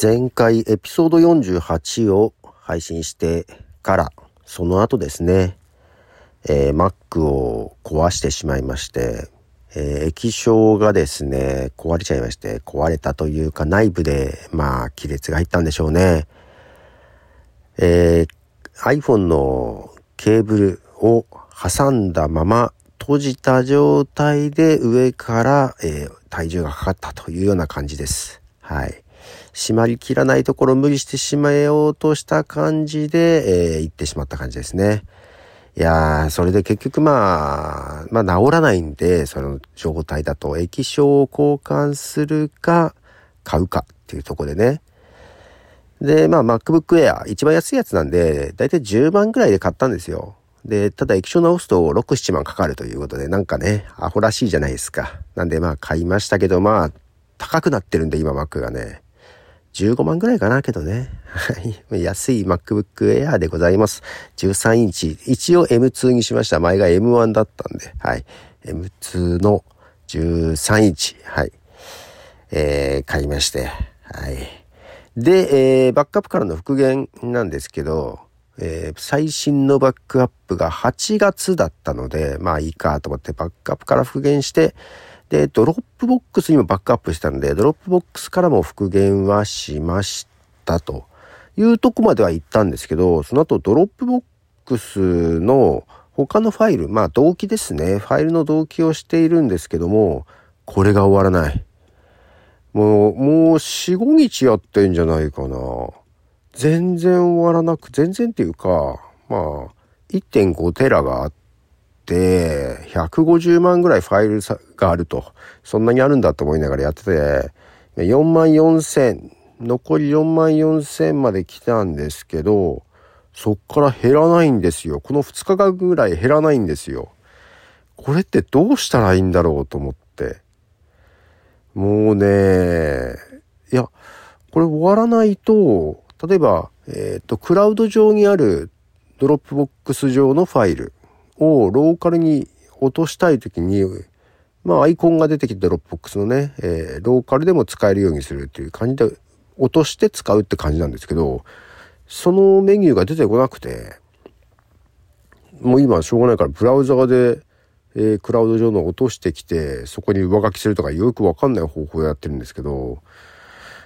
前回エピソード48を配信してから、その後ですね、えー、Mac を壊してしまいまして、えー、液晶がですね、壊れちゃいまして、壊れたというか内部で、まあ、亀裂が入ったんでしょうね。えー、iPhone のケーブルを挟んだまま閉じた状態で上から、えー、体重がかかったというような感じです。はい。閉まりきらないところを無理してしまえようとした感じで、えー、行ってしまった感じですね。いやー、それで結局まあ、まあ治らないんで、その状態だと液晶を交換するか、買うかっていうとこでね。で、まあ MacBook Air、一番安いやつなんで、だいたい10万ぐらいで買ったんですよ。で、ただ液晶直すと6、7万かかるということで、なんかね、アホらしいじゃないですか。なんでまあ買いましたけど、まあ、高くなってるんで今 Mac がね。15万ぐらいかなけどね。はい。安い MacBook Air でございます。13インチ。一応 M2 にしました。前が M1 だったんで。はい。M2 の13インチ。はい。えー、買いまして。はい。で、えー、バックアップからの復元なんですけど、えー、最新のバックアップが8月だったので、まあいいかと思ってバックアップから復元して、で、ドロップボックスにもバックアップしたんで、ドロップボックスからも復元はしましたというとこまでは行ったんですけど、その後ドロップボックスの他のファイル、まあ同期ですね。ファイルの同期をしているんですけども、これが終わらない。もう、もう4、5日やってんじゃないかな。全然終わらなく、全然っていうか、まあ、1.5テラがあって、150万ぐらいファイルがあると。そんなにあるんだと思いながらやってて、4万4千、残り4万4千まで来たんですけど、そっから減らないんですよ。この2日間ぐらい減らないんですよ。これってどうしたらいいんだろうと思って。もうね、いや、これ終わらないと、例えば、えっ、ー、と、クラウド上にあるドロップボックス上のファイルをローカルに落としたいときに、まあアイコンが出てきてドロップボックスのね、えー、ローカルでも使えるようにするっていう感じで落として使うって感じなんですけど、そのメニューが出てこなくて、もう今しょうがないからブラウザーで、えー、クラウド上の落としてきて、そこに上書きするとかよくわかんない方法でやってるんですけど、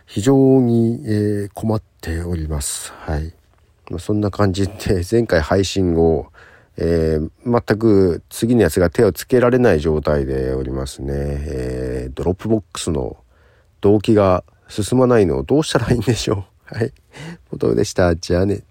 非常に、えー、困っております。はい。まあ、そんな感じで、前回配信後、えー、全く次のやつが手をつけられない状態でおりますね。えー、ドロップボックスの動機が進まないのをどうしたらいいんでしょう。はい。ポトでした。じゃあね。